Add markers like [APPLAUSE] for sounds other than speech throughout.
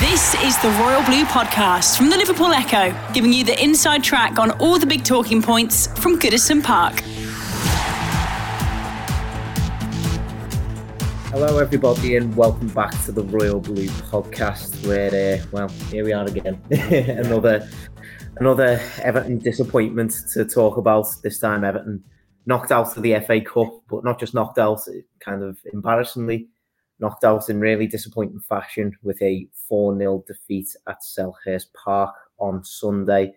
This is the Royal Blue Podcast from the Liverpool Echo, giving you the inside track on all the big talking points from Goodison Park. Hello, everybody, and welcome back to the Royal Blue Podcast. Where, uh, well, here we are again, [LAUGHS] another another Everton disappointment to talk about. This time, Everton knocked out of the FA Cup, but not just knocked out, kind of embarrassingly knocked out in really disappointing fashion with a 4 0 defeat at Selhurst Park on Sunday.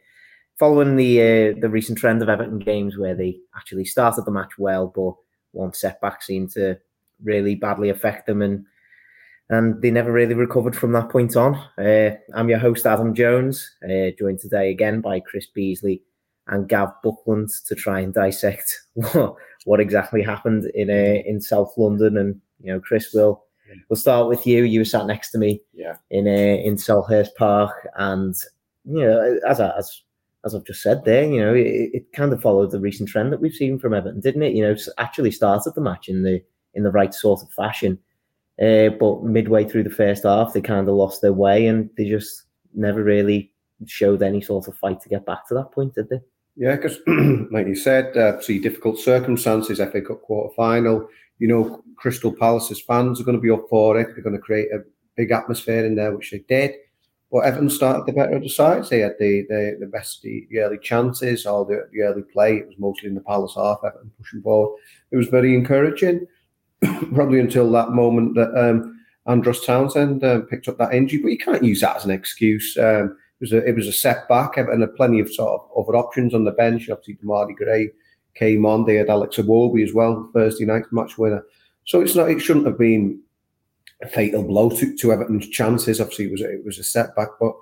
Following the uh, the recent trend of Everton games where they actually started the match well, but one setback seemed to really badly affect them, and and they never really recovered from that point on. Uh, I'm your host Adam Jones, uh, joined today again by Chris Beesley and Gav Buckland to try and dissect [LAUGHS] what, what exactly happened in uh, in South London. And you know, Chris will we'll start with you. You were sat next to me, yeah, in uh, in Selhurst Park, and you know, as I, as as I've just said there, you know, it, it, kind of followed the recent trend that we've seen from Everton, didn't it? You know, actually started the match in the in the right sort of fashion, uh, but midway through the first half, they kind of lost their way, and they just never really showed any sort of fight to get back to that point, did they? Yeah, because [CLEARS THROAT] like you said, uh, see difficult circumstances, FA Cup quarter final. You know, Crystal Palace's fans are going to be up for it. They're going to create a big atmosphere in there, which they did. But Everton started the better of the sides. They had the the, the best the, early chances, or the, the early play. It was mostly in the Palace half, Everton pushing forward. It was very encouraging, [COUGHS] probably until that moment that um, Andros Townsend uh, picked up that injury. But you can't use that as an excuse. Um, it was a it was a setback. Everton had plenty of sort of other options on the bench. Obviously, Demarai Gray came on. They had Alex Iwobi as well, Thursday night match winner. So it's not. It shouldn't have been a fatal blow to, to Everton's chances. Obviously, it was a, it was a setback, but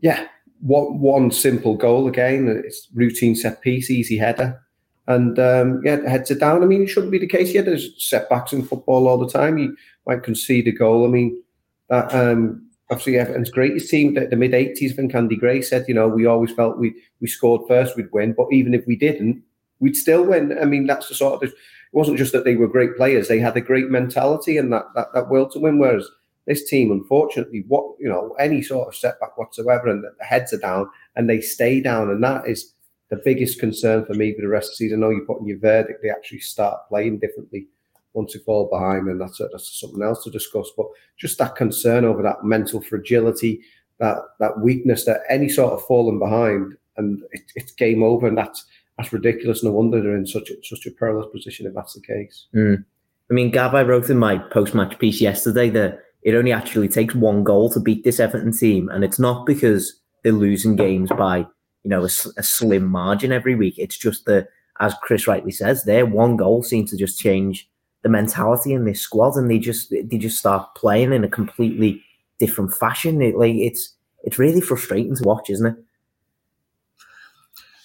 yeah, one one simple goal again. It's routine set piece, easy header, and um, yeah, heads it down. I mean, it shouldn't be the case. Yeah, there's setbacks in football all the time. You might concede a goal. I mean, that um, obviously Everton's greatest team, the, the mid '80s, when Andy Gray said, you know, we always felt we we scored first, we'd win, but even if we didn't, we'd still win. I mean, that's the sort of it wasn't just that they were great players; they had a great mentality and that that, that will to win. Whereas this team, unfortunately, what you know, any sort of setback whatsoever, and the heads are down and they stay down, and that is the biggest concern for me for the rest of the season. I know you're putting your verdict; they actually start playing differently once they fall behind, and that's a, that's something else to discuss. But just that concern over that mental fragility, that that weakness, that any sort of falling behind, and it, it's game over, and that's that's ridiculous. No wonder they're in such a, such a perilous position if that's the case. Mm. I mean, Gav, I wrote in my post match piece yesterday that it only actually takes one goal to beat this Everton team, and it's not because they're losing games by you know a, a slim margin every week. It's just that, as Chris rightly says, their one goal seems to just change the mentality in this squad, and they just they just start playing in a completely different fashion. It, like it's it's really frustrating to watch, isn't it?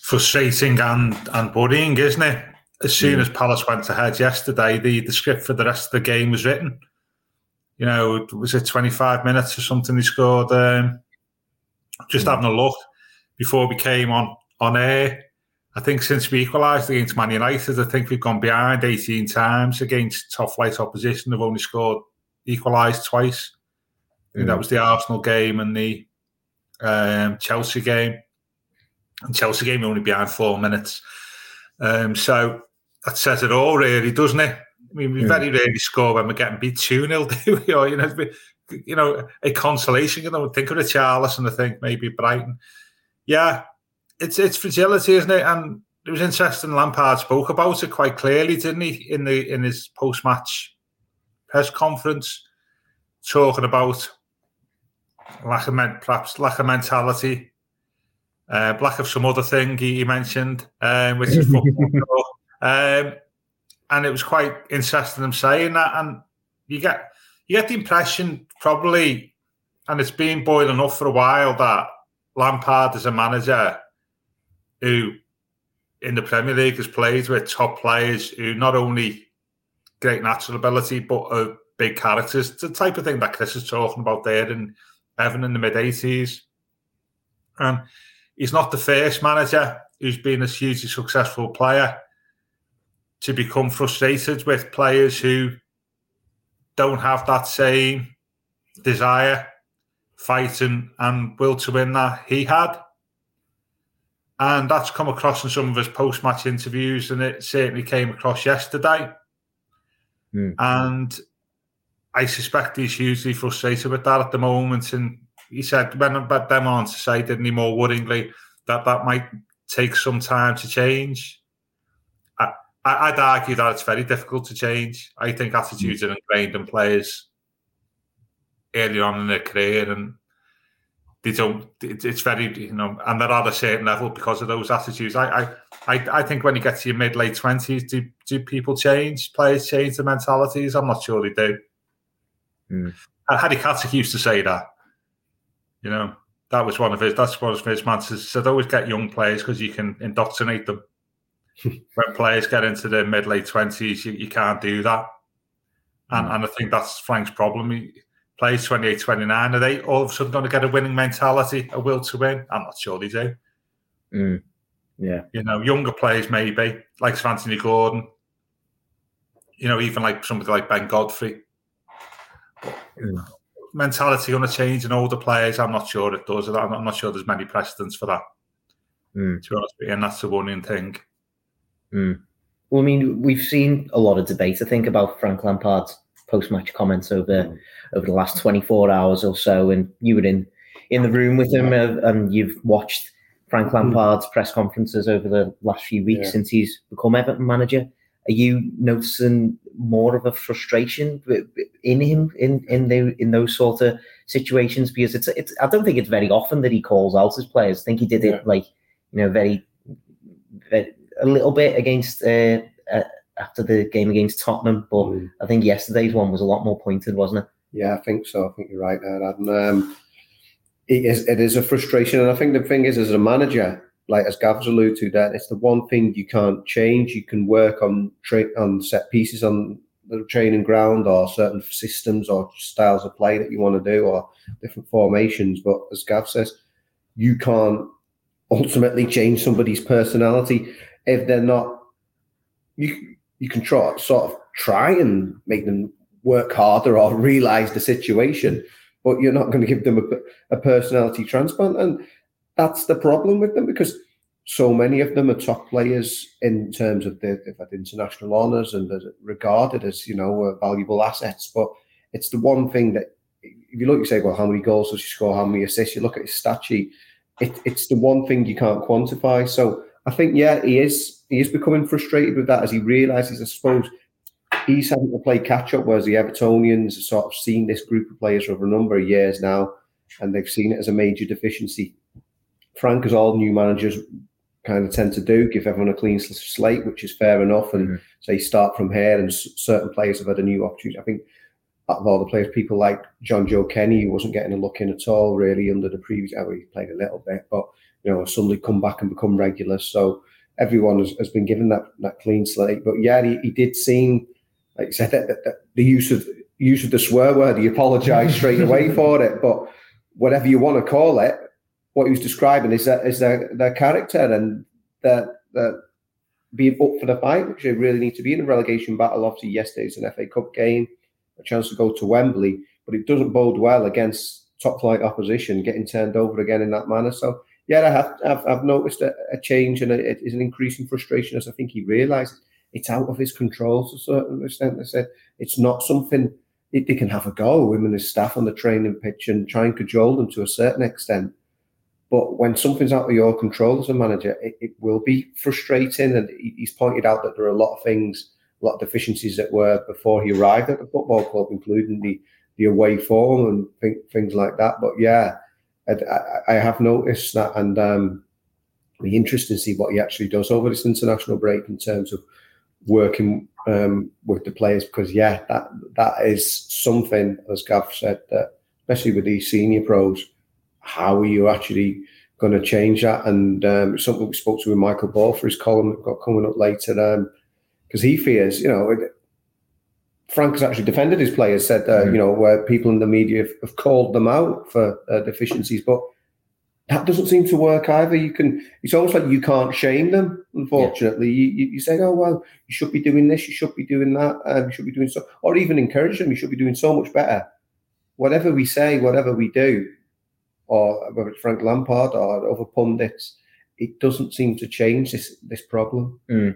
Frustrating and and worrying, isn't it? As soon mm. as Palace went ahead yesterday, the, the script for the rest of the game was written. You know, was it 25 minutes or something? They scored. Um, just mm. having a look before we came on on air. I think since we equalised against Man United, I think we've gone behind 18 times against top flight opposition. They've only scored equalised twice. I think mm. that was the Arsenal game and the um, Chelsea game. And Chelsea game only behind four minutes. Um, so that says it all, really, doesn't it? I mean, we yeah. very rarely score when we're getting beat 2 0, [LAUGHS] do we? Or, you know, you know, a consolation. You know, think of the Charles and I think maybe Brighton. Yeah, it's it's fragility, isn't it? And it was interesting. Lampard spoke about it quite clearly, didn't he, in the in his post match press conference, talking about lack of perhaps lack of mentality, uh, lack of some other thing he, he mentioned, um, which is football. [LAUGHS] um, and it was quite interesting him saying that. And you get you get the impression probably, and it's been boiling up for a while that Lampard is a manager who in the Premier League has played with top players who not only great natural ability but are big characters. It's the type of thing that Chris is talking about there in Everton in the mid 80s. And he's not the first manager who's been a hugely successful player to become frustrated with players who don't have that same desire fighting and will to win that he had. And that's come across in some of his post match interviews, and it certainly came across yesterday. Mm. And I suspect he's hugely frustrated with that at the moment. And he said, when about them on to say, didn't he, more worryingly, that that might take some time to change. I, I'd argue that it's very difficult to change. I think attitudes are ingrained in players early on in their career, and they don't. It's very you know, and they're at a certain level because of those attitudes. I I I, I think when you get to your mid late twenties, do do people change? Players change their mentalities? I'm not sure they do. Mm. Harry Catterick used to say that. You know, that was one of his. That's one of his mantras. Said always get young players because you can indoctrinate them. [LAUGHS] when players get into their mid late twenties, you, you can't do that. And, mm. and I think that's Frank's problem. He, plays 28, 29, are they all of a sudden going to get a winning mentality, a will to win? I'm not sure they do. Mm. Yeah. You know, younger players maybe, like Anthony Gordon, you know, even like somebody like Ben Godfrey. Mm. Mentality going to change in older players? I'm not sure it does. I'm not sure there's many precedents for that. Mm. To be honest and that's the worrying thing. Mm. Well, I mean, we've seen a lot of debate, I think, about Frank Lampard's post-match comments over mm. over the last 24 hours or so, and you were in in the room with him, uh, and you've watched Frank mm. Lampard's press conferences over the last few weeks yeah. since he's become Everton manager. Are you noticing more of a frustration in him in in the in those sort of situations? Because it's it's I don't think it's very often that he calls out his players. I think he did it yeah. like you know very, very a little bit against uh, uh, after the game against Tottenham, but mm. I think yesterday's one was a lot more pointed, wasn't it? Yeah, I think so. I think you're right there, Adam. Um, it is it is a frustration, and I think the thing is, as a manager, like as Gav's alluded to, that it's the one thing you can't change. You can work on tra- on set pieces on the training ground, or certain systems or styles of play that you want to do, or different formations. But as Gav says, you can't ultimately change somebody's personality if they're not. You you can try sort of try and make them work harder or realize the situation, but you're not going to give them a, a personality transplant. And that's the problem with them because so many of them are top players in terms of the, they've had international honours and they're regarded as you know uh, valuable assets. But it's the one thing that if you look, you say, well, how many goals does he score? How many assists? You look at his stat sheet. It, it's the one thing you can't quantify. So I think yeah, he is he is becoming frustrated with that as he realizes, I suppose, he's having to play catch up, whereas the Evertonians have sort of seen this group of players over a number of years now, and they've seen it as a major deficiency. Frank, as all new managers kind of tend to do, give everyone a clean slate, which is fair enough, and mm-hmm. say start from here. And certain players have had a new opportunity. I think out of all the players, people like Jonjoe Kenny, who wasn't getting a look in at all really under the previous. Oh, he played a little bit, but you know, suddenly come back and become regular. So everyone has, has been given that that clean slate. But yeah, he, he did seem, like you said, that, that, that the use of use of the swear word. He apologised straight away [LAUGHS] for it. But whatever you want to call it, what he was describing is that is their their character and that that being up for the fight, which they really need to be in the relegation battle. Obviously, yesterday's an FA Cup game, a chance to go to Wembley, but it doesn't bode well against top flight opposition getting turned over again in that manner. So yeah, I have I've, I've noticed a, a, change and it is an increasing frustration as I think he realised it's out of his control to a certain extent. They said it's not something it, they can have a go, him and his staff on the training pitch and try and cajole them to a certain extent. But when something's out of your control as a manager, it, it will be frustrating. And he's pointed out that there are a lot of things, a lot of deficiencies that were before he arrived at the football club, including the the away form and th- things like that. But yeah, I, I have noticed that, and um, be interesting to see what he actually does over this international break in terms of working um, with the players. Because yeah, that that is something, as Gav said, that especially with these senior pros, how are you actually going to change that? And um, something we spoke to with Michael Ball for his column that got coming up later, because um, he fears, you know, Frank has actually defended his players, said, uh, mm you know, where people in the media have, have called them out for uh, deficiencies, but that doesn't seem to work either. You can, it's almost like you can't shame them. Unfortunately, yeah. you, you say, oh well, you should be doing this, you should be doing that, um, you should be doing so, or even encourage them. You should be doing so much better. Whatever we say, whatever we do, or whether it's Frank Lampard or other pundits, it doesn't seem to change this this problem. Mm.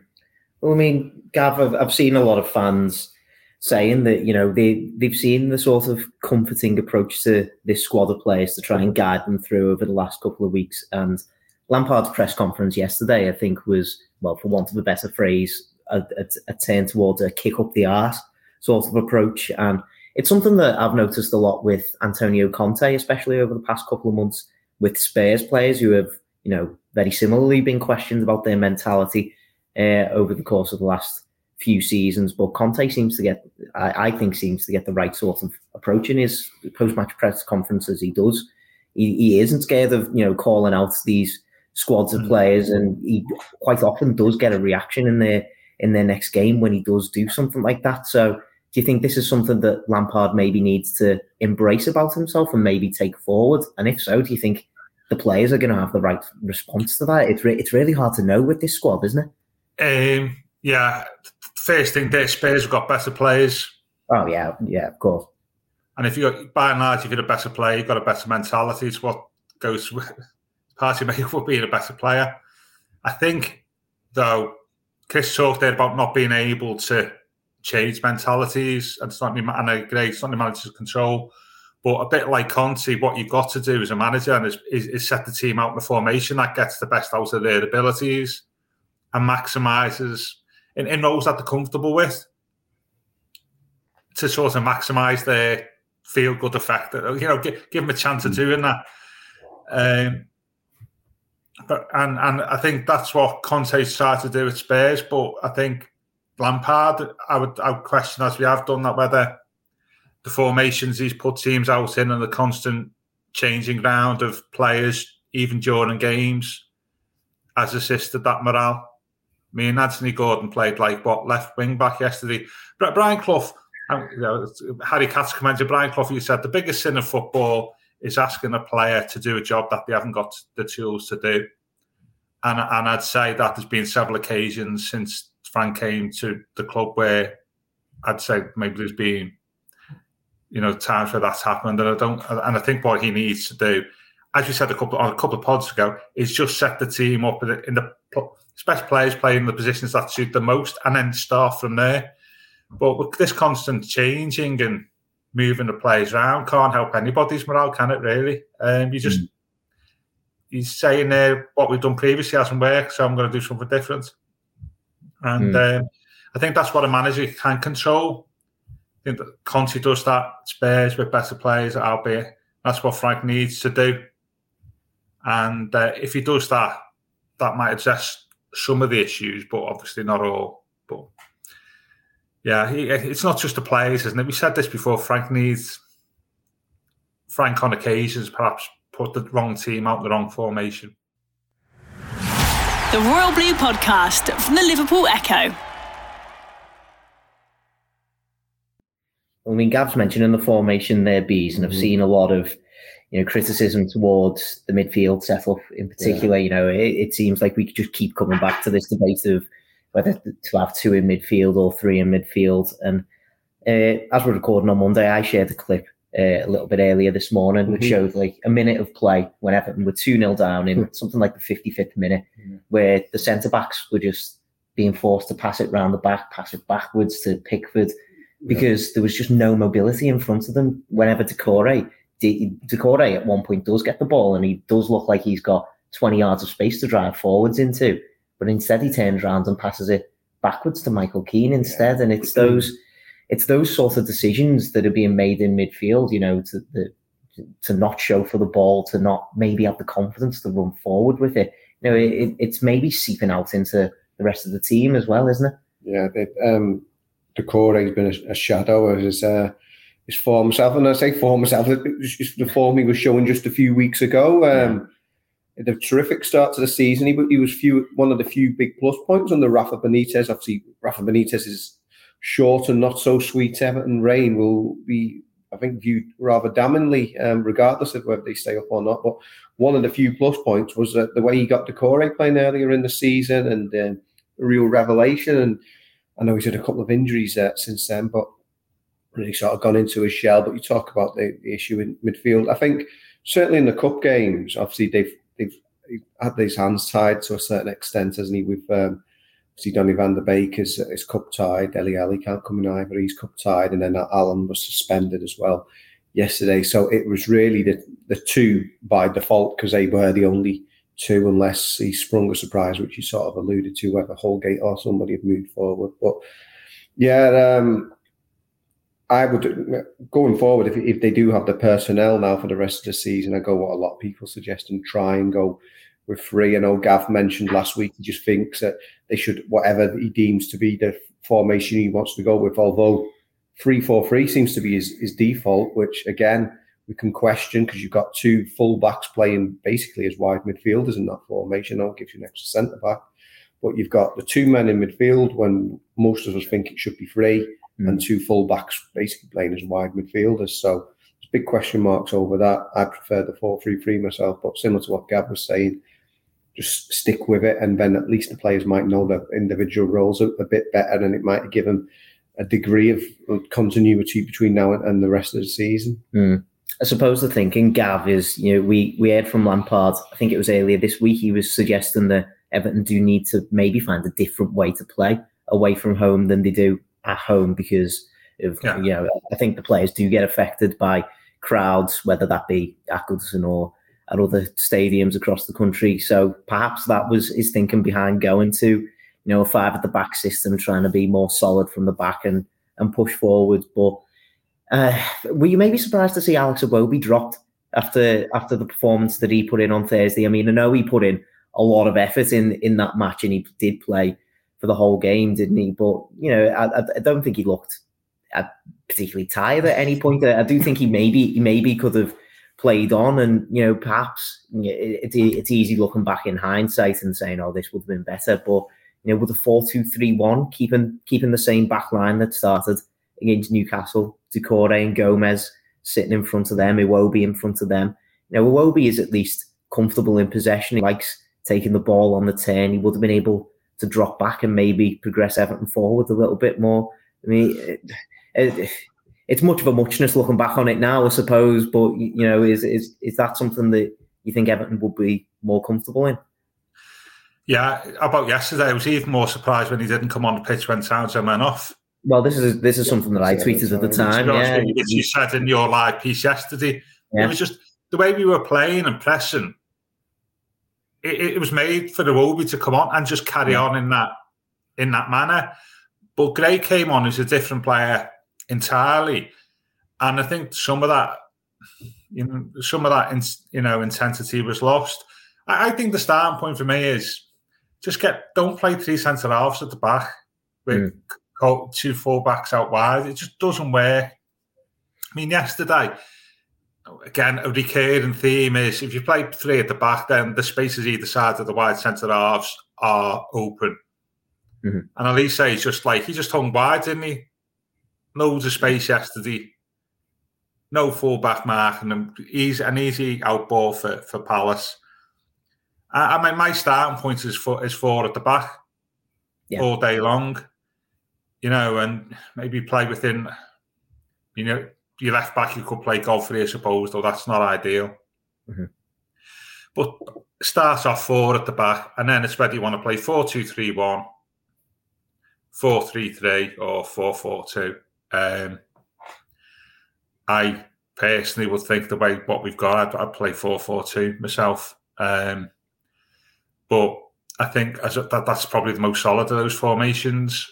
Well, I mean, Gav, I've, I've seen a lot of fans saying that you know they they've seen the sort of comforting approach to this squad of players to try and guide them through over the last couple of weeks. And Lampard's press conference yesterday, I think, was well, for want of a better phrase, a, a, a turn towards a kick up the arse sort of approach. And it's something that I've noticed a lot with Antonio Conte, especially over the past couple of months, with Spurs players who have, you know, very similarly been questioned about their mentality uh, over the course of the last few seasons. But Conte seems to get, I, I think, seems to get the right sort of approach in his post-match press conferences. He does. He, he isn't scared of, you know, calling out these squads of mm. players, and he quite often does get a reaction in their in their next game when he does do something like that. So, do you think this is something that Lampard maybe needs to embrace about himself and maybe take forward? And if so, do you think the players are going to have the right response to that? It's re- it's really hard to know with this squad, isn't it? Um, yeah. First thing, their Spurs have got better players. Oh yeah, yeah, of course. And if you by and large, if you're a better player, you've got a better mentality. It's what goes [LAUGHS] part of makeup for being a better player. I think, though, Chris talked there about not being able to change mentalities, and it's not and it's not the manager's control. But a bit like Conte, what you've got to do as a manager is, is, is set the team out in a formation that gets the best out of their abilities and maximises in, in roles that they're comfortable with to sort of maximise their feel good effect. You know, give, give them a chance of doing that. Um, but and and I think that's what Conte's tried to do at Spurs. But I think Lampard, I would I would question as we have done that whether the formations he's put teams out in and the constant changing round of players, even during games, has assisted that morale. Me and Anthony Gordon played like what left wing back yesterday. Brian Clough, you know, Harry Katz commented. Brian Clough, you said the biggest sin of football is asking a player to do a job that they haven't got the tools to do. And, and I'd say that there's been several occasions since Frank came to the club where I'd say maybe there's been, you know, times where that's happened. And I don't, and I think what he needs to do, as you said a couple on a couple of pods ago, is just set the team up in the, in the best players playing the positions that suit the most, and then start from there. But with this constant changing and moving the players around can't help anybody's morale, can it? Really? Um, you just mm. he's saying there uh, what we've done previously hasn't worked, so I'm going to do something different. And mm. um, I think that's what a manager can control. I think that Conte does that. Spurs with better players, albeit that's what Frank needs to do. And uh, if he does that, that might address some of the issues, but obviously not all. But yeah, he, it's not just the players, isn't it? We said this before. Frank needs Frank on occasions perhaps put the wrong team out the wrong formation. The Royal Blue Podcast from the Liverpool Echo. I mean, Gav's mentioning the formation there, bees, and I've mm-hmm. seen a lot of you know criticism towards the midfield setup in particular. Yeah. You know, it, it, seems like we could just keep coming back to this debate of whether to have two in midfield or three in midfield. And uh, as we're recording on Monday, I shared a clip uh, a little bit earlier this morning, mm-hmm. which showed like a minute of play when Everton were 2 0 down in hmm. something like the 55th minute, mm-hmm. where the centre backs were just being forced to pass it round the back, pass it backwards to Pickford, because yeah. there was just no mobility in front of them whenever Doucouré. Doucouré at one point does get the ball and he does look like he's got 20 yards of space to drive forwards into. But instead, he turns around and passes it backwards to Michael Keane instead. Yeah. And it's those it's those sorts of decisions that are being made in midfield. You know, to the to not show for the ball, to not maybe have the confidence to run forward with it. You know, it, it's maybe seeping out into the rest of the team as well, isn't it? Yeah, they, um, Doucouré has been a, a shadow of his uh, his former self, and I say former self, the form he was showing just a few weeks ago. Um, a terrific start to the season. He, he was few one of the few big plus points under Rafa Benitez. Obviously, Rafa Benitez is short and not so sweet Everton reign will be, I think, viewed rather damningly, um, regardless of whether they stay up or not. But one of the few plus points was that the way he got Doucouré playing earlier in the season and um, a real revelation. And I know he's had a couple of injuries uh, since then, but really sort of gone into his shell. But you talk about the, the issue in midfield. I think certainly in the cup games, obviously they've they've, they've had these hands tied to a certain extent, hasn't he? With um, Donny van der Beek is, is cup tied, Dele Alli can't come in either, he's cup tied, and then Allan was suspended as well yesterday. So it was really the the two by default because they were the only two, unless he sprung a surprise, which he sort of alluded to, whether Holgate or somebody had moved forward. But yeah, um, I would going forward if if they do have the personnel now for the rest of the season, I go what a lot of people suggest and try and go with three. I know Gav mentioned last week he just thinks that they should whatever he deems to be the formation he wants to go with, although three four three seems to be his, his default, which again we can question because you've got two full-backs playing basically as wide midfielders in that formation. That gives you an extra centre back. But you've got the two men in midfield when most of us think it should be three mm. and two full-backs basically playing as wide midfielders. So there's big question marks over that. I prefer the 4-3-3 myself, but similar to what Gav was saying, just stick with it and then at least the players might know their individual roles a, a bit better and it might give them a degree of continuity between now and, the rest of the season. Mm. I suppose the thinking, Gav, is you know we we heard from Lampard. I think it was earlier this week. He was suggesting that Everton do need to maybe find a different way to play away from home than they do at home because of yeah. you know I think the players do get affected by crowds, whether that be at Goodison or at other stadiums across the country. So perhaps that was his thinking behind going to you know a five at the back system, trying to be more solid from the back and and push forward, but uh, were you maybe surprised to see Alex Iwobi dropped after after the performance that he put in on Thursday? I mean, I know he put in a lot of effort in in that match, and he did play for the whole game, didn't he? But you know, I, I don't think he looked uh, particularly tired at any point. I do think he maybe he maybe could have played on, and you know, perhaps it, it, it's easy looking back in hindsight and saying, "Oh, this would have been better." But you know, with a four-two-three-one, keeping keeping the same back line that started against Newcastle, Doucouré and Gomes sitting in front of them, Iwobi in front of them. You know, Iwobi is at least comfortable in possession. He likes taking the ball on the turn. He would have been able to drop back and maybe progress Everton forward a little bit more. I mean, it, it, it's much of a muchness looking back on it now, I suppose. But you know, is is is that something that you think Everton would be more comfortable in? Yeah, about yesterday, I was even more surprised when he didn't come on the pitch when Townsend went off. Well, this is this is something that I tweeted at the time. Yeah, you said in your live piece yesterday. Yeah. It was just the way we were playing and pressing. It, it was made for the Iwobi to come on and just carry yeah. on in that in that manner. But Gray came on as a different player entirely, and I think some of that, you know, some of that, you know, intensity was lost. I, I think the starting point for me is just get don't play three centre halves at the back with mm two fullbacks out wide. It just doesn't work. I mean, yesterday, again, a recurring theme is if you play three at the back, then the spaces either side of the wide centre halves are open. Mm-hmm. And Olise is just like he just hung wide, didn't he? Loads of space yesterday. No fullback marking him. Easy an easy outball for, for Palace. I, I mean, my starting point is for is four at the back yeah. all day long you know, and maybe play within, you know, your left back, you could play Godfrey, I suppose, though that's not ideal. Mm-hmm. But start off four at the back, and then it's whether you want to play 4 2 3 1, 4 3 3, or 4 4 2. Um, I personally would think the way what we've got, I'd, I'd play 4 4 2 myself. Um, but I think as that, that's probably the most solid of those formations.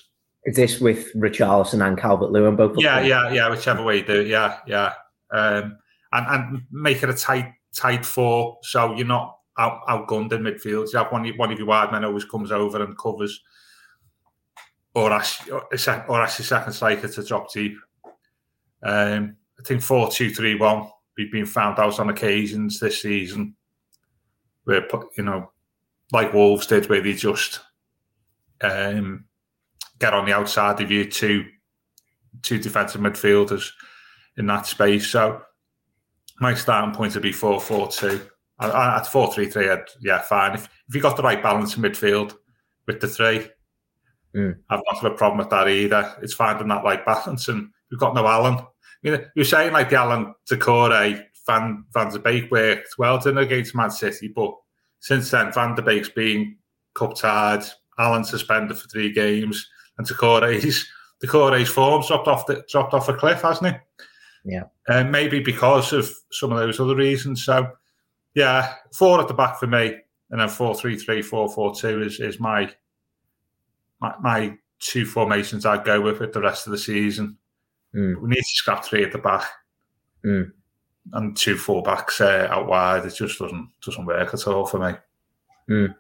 Is this with Richarlison and Calvert Lewin both? Yeah, yeah, yeah. Whichever way you do it. Yeah, yeah. Um, and and make it a tight tight four, so you're not out, outgunned in midfield. You have one one of your wide men always comes over and covers, or ask or ask your second striker to drop deep. Um, I think four two three one. We've been found out on occasions this season where you know, like Wolves did, where they just um, get on the outside of you two two defensive midfielders in that space. So my starting point would be four four two. At four three three, yeah, fine. If if you got the right balance in midfield with the three, mm. I've not got a problem with that either. It's finding that right balance, and we've got no Allan. You know, you're saying like the Allan Doucouré Van Van der Beek worked well didn't against Man City, but since then Van der Beek's been cup tied, Allan suspended for three games, and Doucouré's Doucouré's form dropped off the dropped off a cliff, hasn't it? Yeah. And uh, maybe because of some of those other reasons. So yeah, four at the back for me, and then four three three, four four two is is my my, my two formations I'd go with with the rest of the season. Mm. We need to scrap three at the back. Mm. And two full backs uh, out wide. It just doesn't doesn't work at all for me. Mm.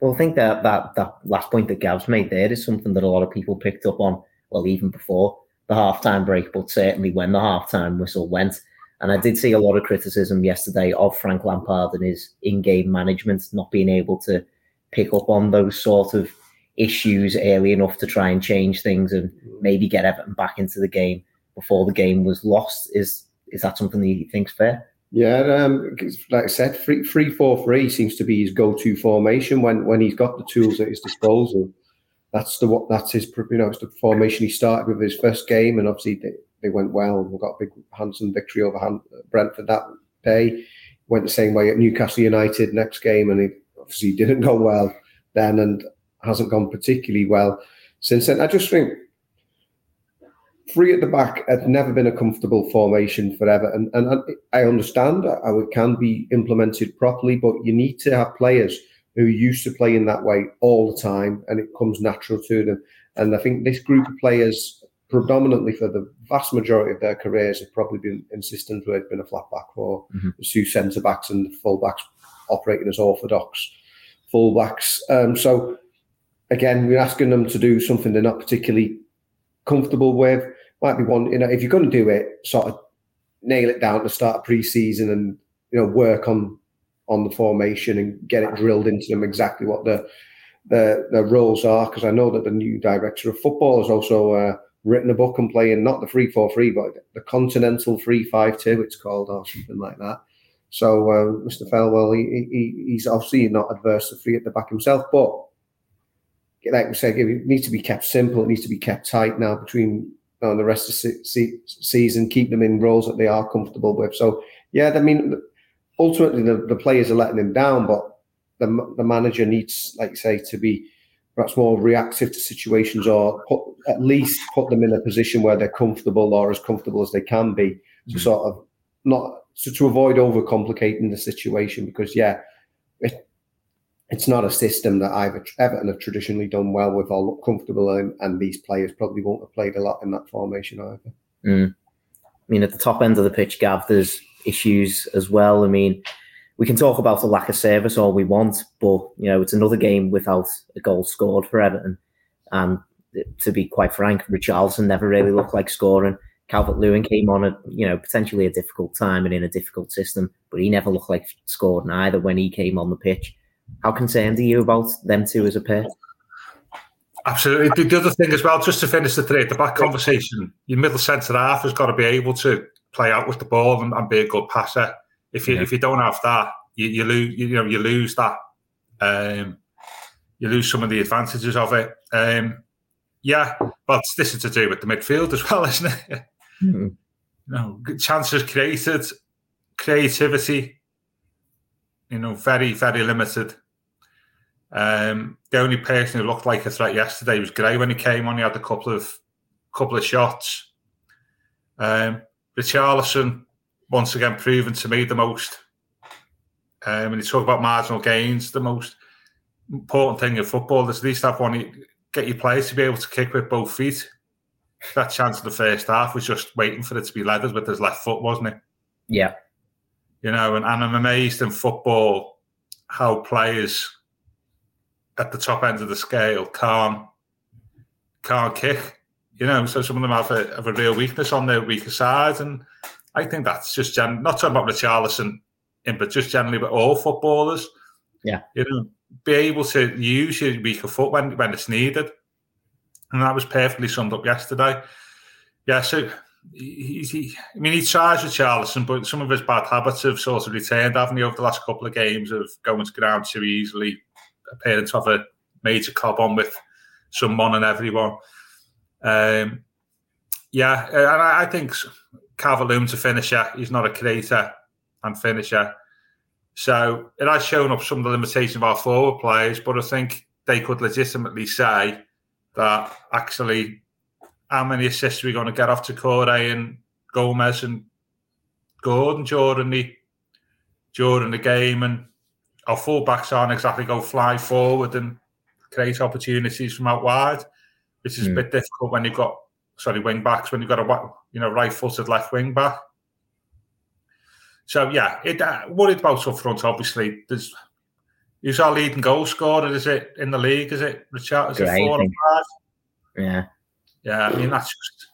Well, I think that, that that last point that Gav's made there is something that a lot of people picked up on. Well, even before the halftime break, but certainly when the halftime whistle went. And I did see a lot of criticism yesterday of Frank Lampard and his in-game management not being able to pick up on those sort of issues early enough to try and change things and maybe get Everton back into the game before the game was lost. Is is that something that you think's fair? Yeah, um, like I said, three three four three seems to be his go to formation when when he's got the tools at his disposal. That's the what that's his you know it's the formation he started with his first game, and obviously they, they went well and got a big handsome victory over Brentford that day. Went the same way at Newcastle United next game, and it obviously didn't go well then. And hasn't gone particularly well since then. I just think three at the back had never been a comfortable formation forever, and and I understand how it can be implemented properly, but you need to have players who are used to playing that way all the time, and it comes natural to them. And I think this group of players, predominantly for the vast majority of their careers, have probably been insistent where it's been a flat back for mm-hmm. the two centre backs and the full backs operating as orthodox full backs. Um, so again, we're asking them to do something they're not particularly comfortable with. Might be one, you know, if you're going to do it, sort of nail it down to start pre-season and you know work on on the formation and get it drilled into them exactly what the the, the roles are. Because I know that the new director of football has also uh, written a book and playing not the three four three, but the Continental three five two. It's called or something like that. So uh, Mr. Thelwell, he, he, he's obviously not adverse to three at the back himself, but like we said, it needs to be kept simple. It needs to be kept tight now between the rest of the se- season. Keep them in roles that they are comfortable with. So yeah, I mean, ultimately the, the players are letting them down, but the the manager needs, like say, to be perhaps more reactive to situations, or put, at least put them in a position where they're comfortable or as comfortable as they can be mm-hmm. to sort of not so to avoid overcomplicating the situation. Because yeah, it, it's not a system that I've Everton have traditionally done well with or look comfortable in, and these players probably won't have played a lot in that formation either. Mm. I mean, at the top end of the pitch, Gav, there's issues as well. I mean, we can talk about the lack of service all we want, but you know, it's another game without a goal scored for Everton. And to be quite frank, Richarlison never really looked like scoring. Calvert Lewin came on at you know potentially a difficult time and in a difficult system, but he never looked like scoring either when he came on the pitch. How concerned are you about them two as a pair? Absolutely. The other thing as well, just to finish the three at the back conversation, your middle centre half has got to be able to play out with the ball and, and be a good passer. If you yeah. if you don't have that, you, you lose you, you, know you lose that. Um, you lose some of the advantages of it. Um, yeah, but this is to do with the midfield as well, [LAUGHS] isn't it? Mm-hmm. You know, chances created, creativity, you know, very, very limited. Um, the only person who looked like a threat yesterday was Gray when he came on. He had a couple of couple of shots. Um, Richarlison, once again, proven to me the most. Um, you talk about marginal gains, the most important thing in football is at least have one. Get your players to be able to kick with both feet. That chance in the first half was just waiting for it to be leathered with his left foot, wasn't it? Yeah. You know, and, and I'm amazed in football how players at the top end of the scale can't can't kick. You know, so some of them have a, have a real weakness on their weaker side, and I think that's just gen- not talking about Richarlison, in, but just generally about all footballers. Yeah, you know, be able to use your weaker foot when when it's needed, and that was perfectly summed up yesterday. Yeah, so he, he, I mean, he tries Richarlison, but some of his bad habits have sort of returned, haven't he, over the last couple of games of going to ground too easily, appearing to have a major cob on with someone and everyone. Um, yeah, and I, I think Lewin's a finisher. He's not a creator. and finisher. So it has shown up some of the limitations of our forward players, but I think they could legitimately say that actually how many assists are we going to get off Doucouré and Gomes and Gordon during the during the game and our fullbacks aren't exactly go fly forward and create opportunities from out wide, which is mm. a hmm. bit difficult when you've got sorry wing backs when you've got a you know right footed left wing back. So yeah, it uh, worried about up front. Obviously, there's who's our leading goal scorer? Is it in the league? Is it Richard? Is Great, it four or five? Yeah, yeah. I mean that's just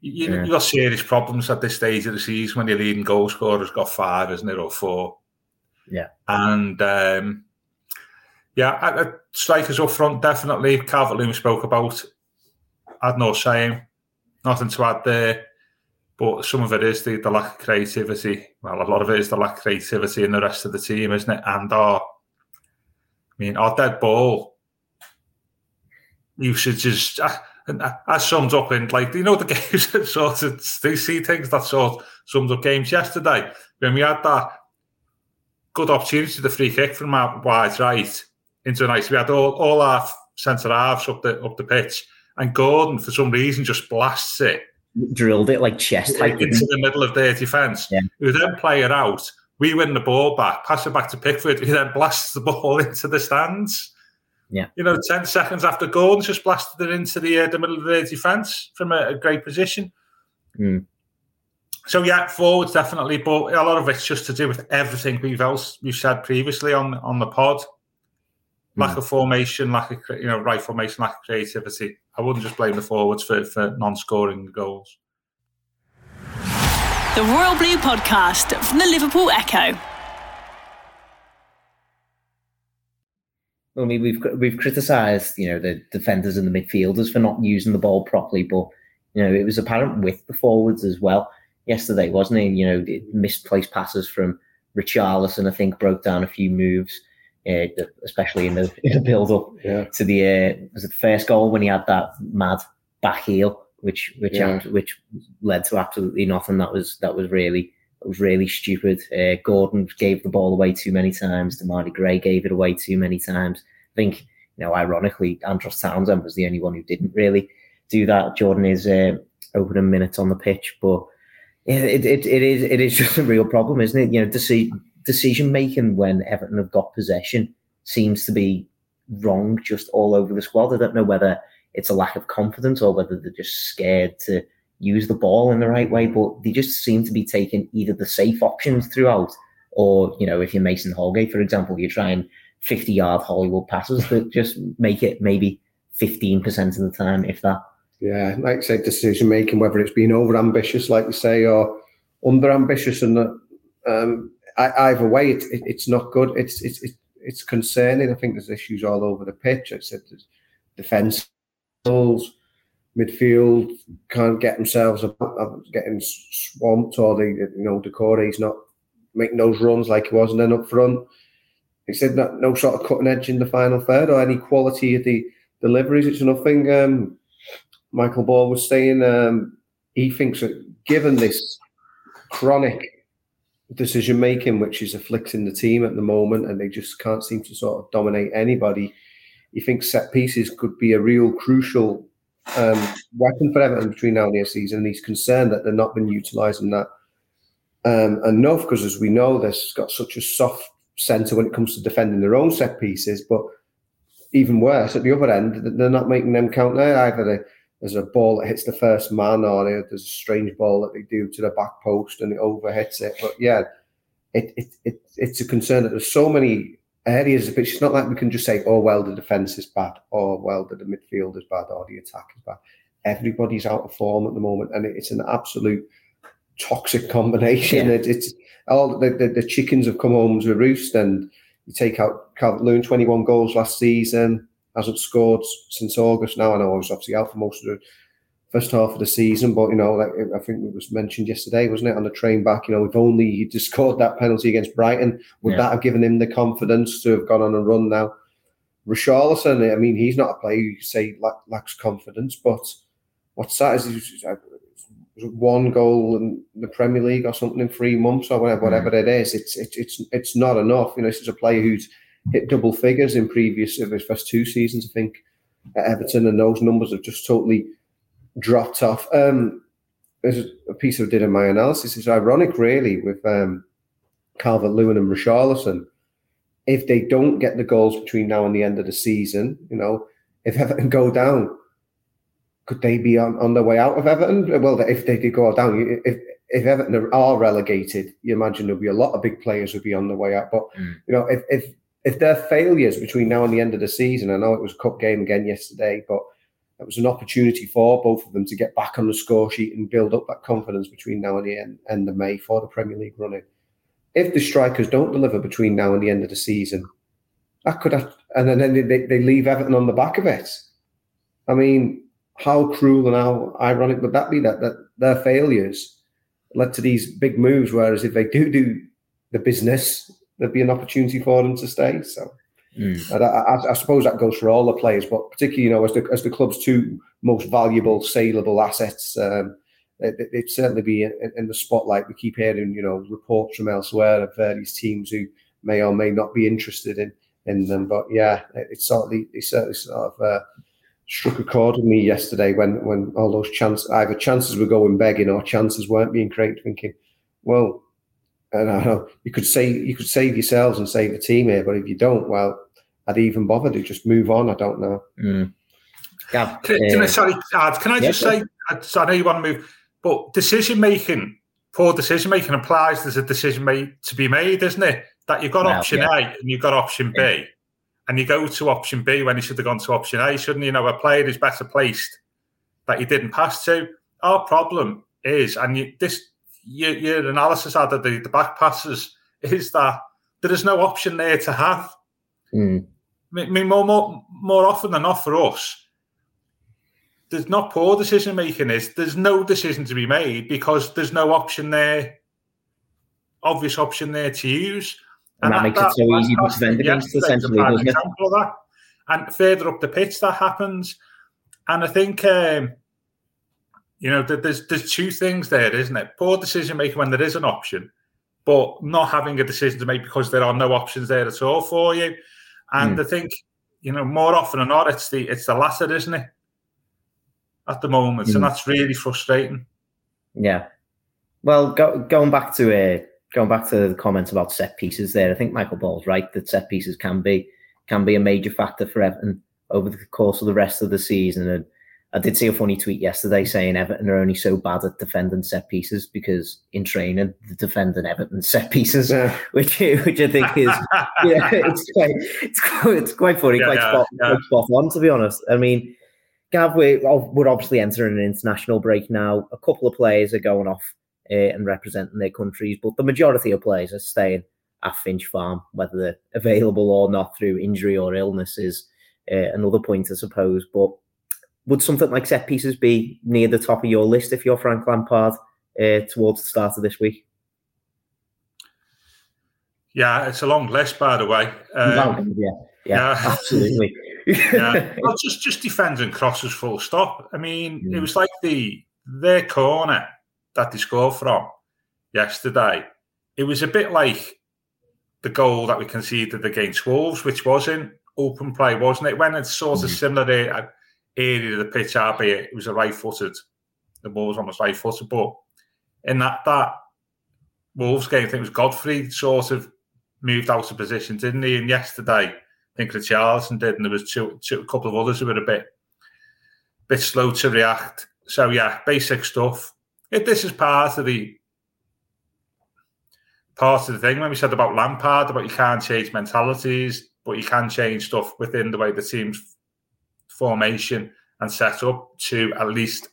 you, yeah. you got serious problems at this stage of the season when your leading goal scorer's got five, isn't it, or four? Yeah, and um, yeah, strikers up front definitely. Calvert Lewin spoke about. I'd no saying, nothing to add there. But some of it is the, the lack of creativity. Well, a lot of it is the lack of creativity in the rest of the team, isn't it? And our, I mean, our dead ball usage is, uh, as sums up in like, you know, the [LAUGHS] games that sort of, they see things that sort of sums up games yesterday when we had that good opportunity, the free kick from our wide right into a nice, we had all, all our centre halves up the, up the pitch and Gordon, for some reason, just blasts it drilled it like chest height into the middle of their defence. Yeah. We then play it out. We win the ball back, pass it back to Pickford, He then blasts the ball [LAUGHS] into the stands. Yeah, you know, ten seconds after Gordon just blasted it into the uh, the middle of their defence from a, a, great position. Mm. So yeah, forwards definitely, but a lot of it's just to do with everything we've else we've said previously on on the pod. Lack mm. of formation, lack of you know right formation, lack of creativity. I wouldn't just blame the forwards for, for non-scoring goals. The Royal Blue Podcast from the Liverpool Echo. I mean, we've we've criticised you know the defenders and the midfielders for not using the ball properly, but you know it was apparent with the forwards as well yesterday, wasn't it? You know, misplaced passes from Richarlison, I think, broke down a few moves uh, especially in the, in the build up yeah. to the uh, was it the first goal when he had that mad back heel, which which yeah. had, which led to absolutely nothing. That was that was really that was really stupid. Uh, Gordon gave the ball away too many times. Demarai Gray gave it away too many times. I think you know, ironically, Andros Townsend was the only one who didn't really do that. Jordan is uh, opening minutes on the pitch, but it, it, it is it is [LAUGHS] just a real problem, isn't it? You know, see decision making when Everton have got possession seems to be wrong just all over the squad. I don't know whether it's a lack of confidence or whether they're just scared to use the ball in the right way, but they just seem to be taking either the safe options throughout, or you know, if you're Mason Holgate, for example, you're trying 50 yard Hollywood passes that just make it maybe 15% of the time, if that. Yeah, like I say, decision making, whether it's being over ambitious, like you say, or under ambitious, and um, either way, it, it, it's not good. It's it's it's concerning. I think there's issues all over the pitch. I said there's defence, midfield can't get themselves up, getting swamped, or they you know Doucouré's not making those runs like he was, and then up front, he said no, no sort of cutting edge in the final third or any quality of the deliveries. It's nothing. Um, Michael Ball was saying um, he thinks that given this chronic decision making, which is afflicting the team at the moment, and they just can't seem to sort of dominate anybody. He thinks set pieces could be a real crucial um, weapon for Everton between now and the season, and he's concerned that they're not been utilising that um, enough because, as we know, they've got such a soft centre when it comes to defending their own set pieces, but even worse at the other end, they're not making them count there either. there's a ball that hits the first man, or there's a strange ball that they do to the back post and it overhits it. But yeah, it, it, it it's a concern that there's so many areas. But it's not like we can just say, oh well, the defense is bad, or well, the, the midfield is bad, or the attack is bad. Everybody's out of form at the moment, and it's an absolute toxic [LAUGHS] combination. Yeah. It, it's all the, the, the chickens have come home to roost, and you take out Calvert Lewin, 21 goals last season hasn't scored since August now. I know I was obviously out for most of the first half of the season, but you know, like I think it was mentioned yesterday, wasn't it, on the train back? You know, if only he [LAUGHS] just scored that penalty against Brighton, would yeah. that have given him the confidence to have gone on a run now? Richarlison, I mean, he's not a player you say lacks confidence, but what's that is one goal in the Premier League or something in three months or whatever, whatever mm. it is. It's it's it's it's not enough. You know, this is a player who's hit double figures in previous of his first two seasons, I think, at Everton, and those numbers have just totally dropped off. Um, there's a piece of did in my analysis. It's ironic, really, with um, Calvert Lewin and Richarlison. If they don't get the goals between now and the end of the season, you know, if Everton go down, could they be on, on their way out of Everton? Well, if they could go down, if if Everton are relegated, you imagine there'll be a lot of big players would be on the way out. But mm. you know, if if if their failures between now and the end of the season, I know it was a cup game again yesterday, but it was an opportunity for both of them to get back on the score sheet and build up that confidence between now and the end, end of May for the Premier League running. If the strikers don't deliver between now and the end of the season, that could have, and then they, they leave Everton on the back of it. I mean, how cruel and how ironic would that be that, that their failures led to these big moves? Whereas if they do do the business, there'd be an opportunity for them to stay. So mm. I, I, I, suppose that goes for all the players, but particularly, you know, as the, as the club's two most valuable, saleable assets, um, it, would certainly be in, in, the spotlight. We keep hearing, you know, reports from elsewhere of various teams who may or may not be interested in in them. But yeah, it certainly it's certainly sort of uh, struck a chord with me yesterday when when all those chances either chances were going begging or chances weren't being created. Thinking, well, and I know you could say you could save yourselves and save the team here, but if you don't, well, I'd even bother to just move on. I don't know. Mm. Gav, can, uh, can I, sorry, Ad, can I just say? I know you want to move, but decision making, poor decision making applies. There's a decision made to be made, isn't it? That you've got well, option yeah. A and you've got option B. Yeah and you go to option B when you should have gone to option A, shouldn't you? know, a player is better placed that you didn't pass to. Our problem is, and you, this your, your analysis out of the, the back passes [LAUGHS] is that there is no option there to have. Mm. I mean, more, more, more often than not for us, there's not poor decision making. Is there's no decision to be made because there's no option there, obvious option there to use. And, and that, makes that, it so easy to defend against, essentially, doesn't it? That. And further up the pitch, that happens. And I think, um, you know, there's there's two things there, isn't it? Poor decision making when there is an option, but not having a decision to make because there are no options there at all for you. And mm. I think, you know, more often than not, it's the it's the latter, isn't it? At the moment, mm. and that's really frustrating. Yeah. Well, go, going back to uh, going back to the comments about set pieces there, I think Michael Ball's right that set pieces can be can be a major factor for Everton over the course of the rest of the season. And I did see a funny tweet yesterday saying Everton are only so bad at defending set pieces because in training they're defending Everton set pieces, yeah. [LAUGHS] which which I think is [LAUGHS] yeah, it's quite it's quite, it's quite funny, yeah, quite, spot, quite spot on to be honest. I mean, Gav, we're, we're obviously entering an international break now. A couple of players are going off uh, and representing their countries. But the majority of players are staying at Finch Farm, whether they're available or not through injury or illness is uh, another point, I suppose. But would something like set pieces be near the top of your list if you're Frank Lampard uh, towards the start of this week? Yeah, it's a long list, by the way. Um, yeah, yeah, yeah, absolutely. [LAUGHS] yeah, [LAUGHS] well, just just defending crosses full stop. I mean, mm. it was like the their corner that they scored from yesterday, it was a bit like the goal that we conceded against Wolves, which was in open play, wasn't it? When it's sort of mm. similar area of the pitch, albeit it was a right footed, the ball was almost right footed, but in that that Wolves game, I think it was Godfrey sort of moved out of position, didn't he? And yesterday, I think Richarlison did, and there was two, two, a couple of others who were a bit, bit slow to react. So yeah, basic stuff. If this is part of the part of the thing when we said about Lampard, about you can't change mentalities, but you can change stuff within the way the team's formation and set up to at least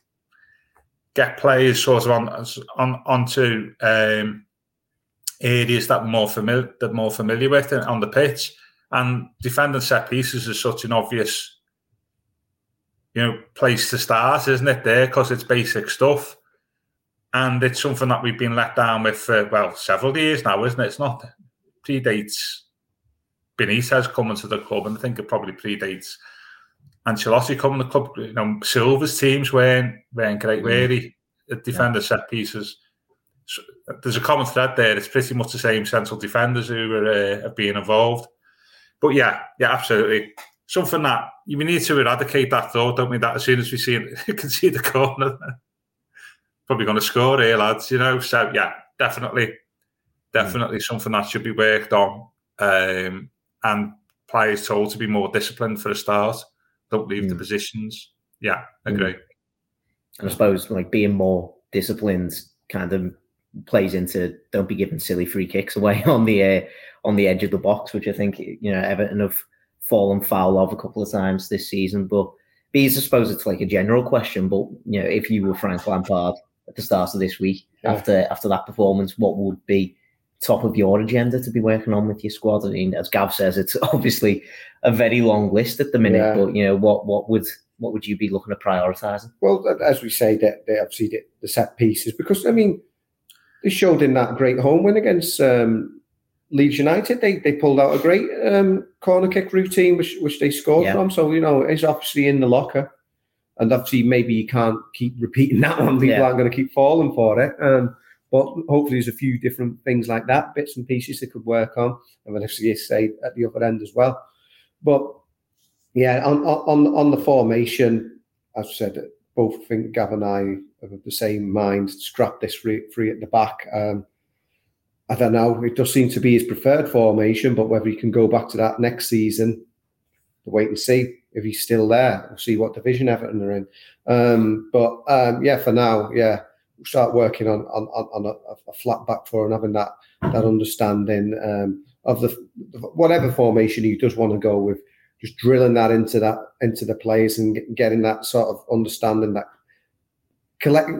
get players sort of on on onto um, areas that more familiar that more familiar with on the pitch. And defending set pieces is such an obvious, you know, place to start, isn't it? There because it's basic stuff and it's something that we've been let down with for well several years now, isn't it? It's not predates Benitez coming to the club, and I think it probably predates Ancelotti coming to the club. You know, Silva's teams weren't weren't great, mm. really. defender yeah. set pieces. So, there's a common thread there. It's pretty much the same central defenders who are, uh, are being involved. But yeah, yeah, absolutely. Something that we need to eradicate that thought, don't we? That as soon as we see it, [LAUGHS] can see the corner, probably going to score here, lads. You know, so yeah, definitely, definitely mm. something that should be worked on, um, and players told to be more disciplined for a start. Don't leave mm. the positions. Yeah, agree. Mm. And I suppose like being more disciplined kind of plays into don't be giving silly free kicks away [LAUGHS] on the uh, on the edge of the box, which I think you know Everton have fallen foul of a couple of times this season. But bees, I suppose it's like a general question. But you know, if you were Frank Lampard at the start of this week yeah. after after that performance, what would be top of your agenda to be working on with your squad? I mean, as Gav says, it's [LAUGHS] obviously a very long list at the minute. Yeah. But you know, what what would what would you be looking at prioritising? Well, as we say, that they, obviously the, the set pieces because I mean they showed in that great home win against um, Leeds United. They they pulled out a great um, corner kick routine, which which they scored yeah. from. So you know, it's obviously in the locker, and obviously maybe you can't keep repeating [LAUGHS] that one. People yeah. aren't going to keep falling for it. Um, but hopefully, there's a few different things like that, bits and pieces they could work on, and then obviously say at the other end as well. But yeah, on on on the formation, as I said, both I think Gav and I of the same mind. Scrap this free, free at the back. Um, I don't know. It does seem to be his preferred formation, but whether he can go back to that next season, wait and see if he's still there. We'll see what division Everton are in. Um, but um, yeah, for now, yeah, start working on on, on a, a, flat back four and having that that understanding um, of the whatever formation he does want to go with. Just drilling that into that into the players and getting that sort of understanding that collect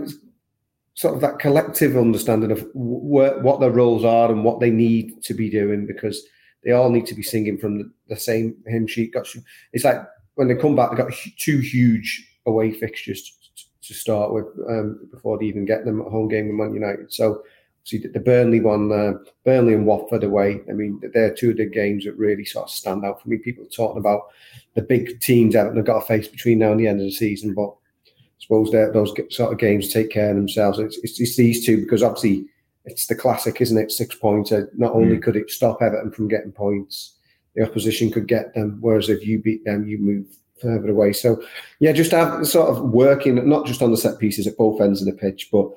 sort of that collective understanding of wh- what their roles are and what they need to be doing because they all need to be singing from the, the same hymn sheet. Got it's like when they come back, they got two huge away fixtures to, start with um, before they even get them at home game with Man United. So see the Burnley one, uh, Burnley and Watford away. I mean, they're two of the games that really sort of stand out for me. People talking about the big teams out and they've got to face between now and the end of the season, but I suppose those sort of games take care of themselves. It's, it's, it's, these two because obviously it's the classic, isn't it? Six pointer. Not only mm. could it stop Everton from getting points, the opposition could get them. Whereas if you beat them, you move further away. So yeah, just have sort of working not just on the set pieces at both ends of the pitch, but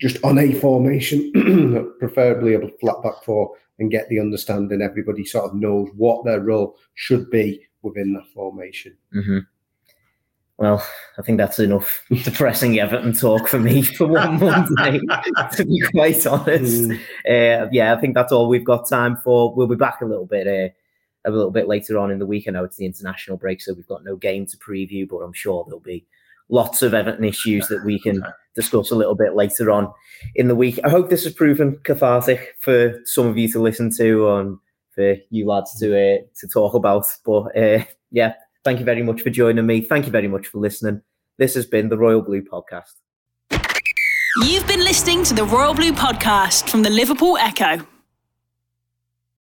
just on a formation, [CLEARS THROAT] preferably a flat back four, and get the understanding. Everybody sort of knows what their role should be within that formation. Mm-hmm. Well, I think that's enough [LAUGHS] depressing Everton talk for me for one [LAUGHS] Monday, to be quite honest. Mm. Uh, yeah, I think that's all we've got time for. We'll be back a little bit uh, a little bit later on in the week. I know it's the international break, so we've got no game to preview, but I'm sure there'll be lots of Everton issues that we can discuss a little bit later on in the week. I hope this has proven cathartic for some of you to listen to and for you lads to uh, to talk about. But uh, yeah, Thank you very much for joining me. Thank you very much for listening. This has been the Royal Blue Podcast. You've been listening to the Royal Blue Podcast from the Liverpool Echo.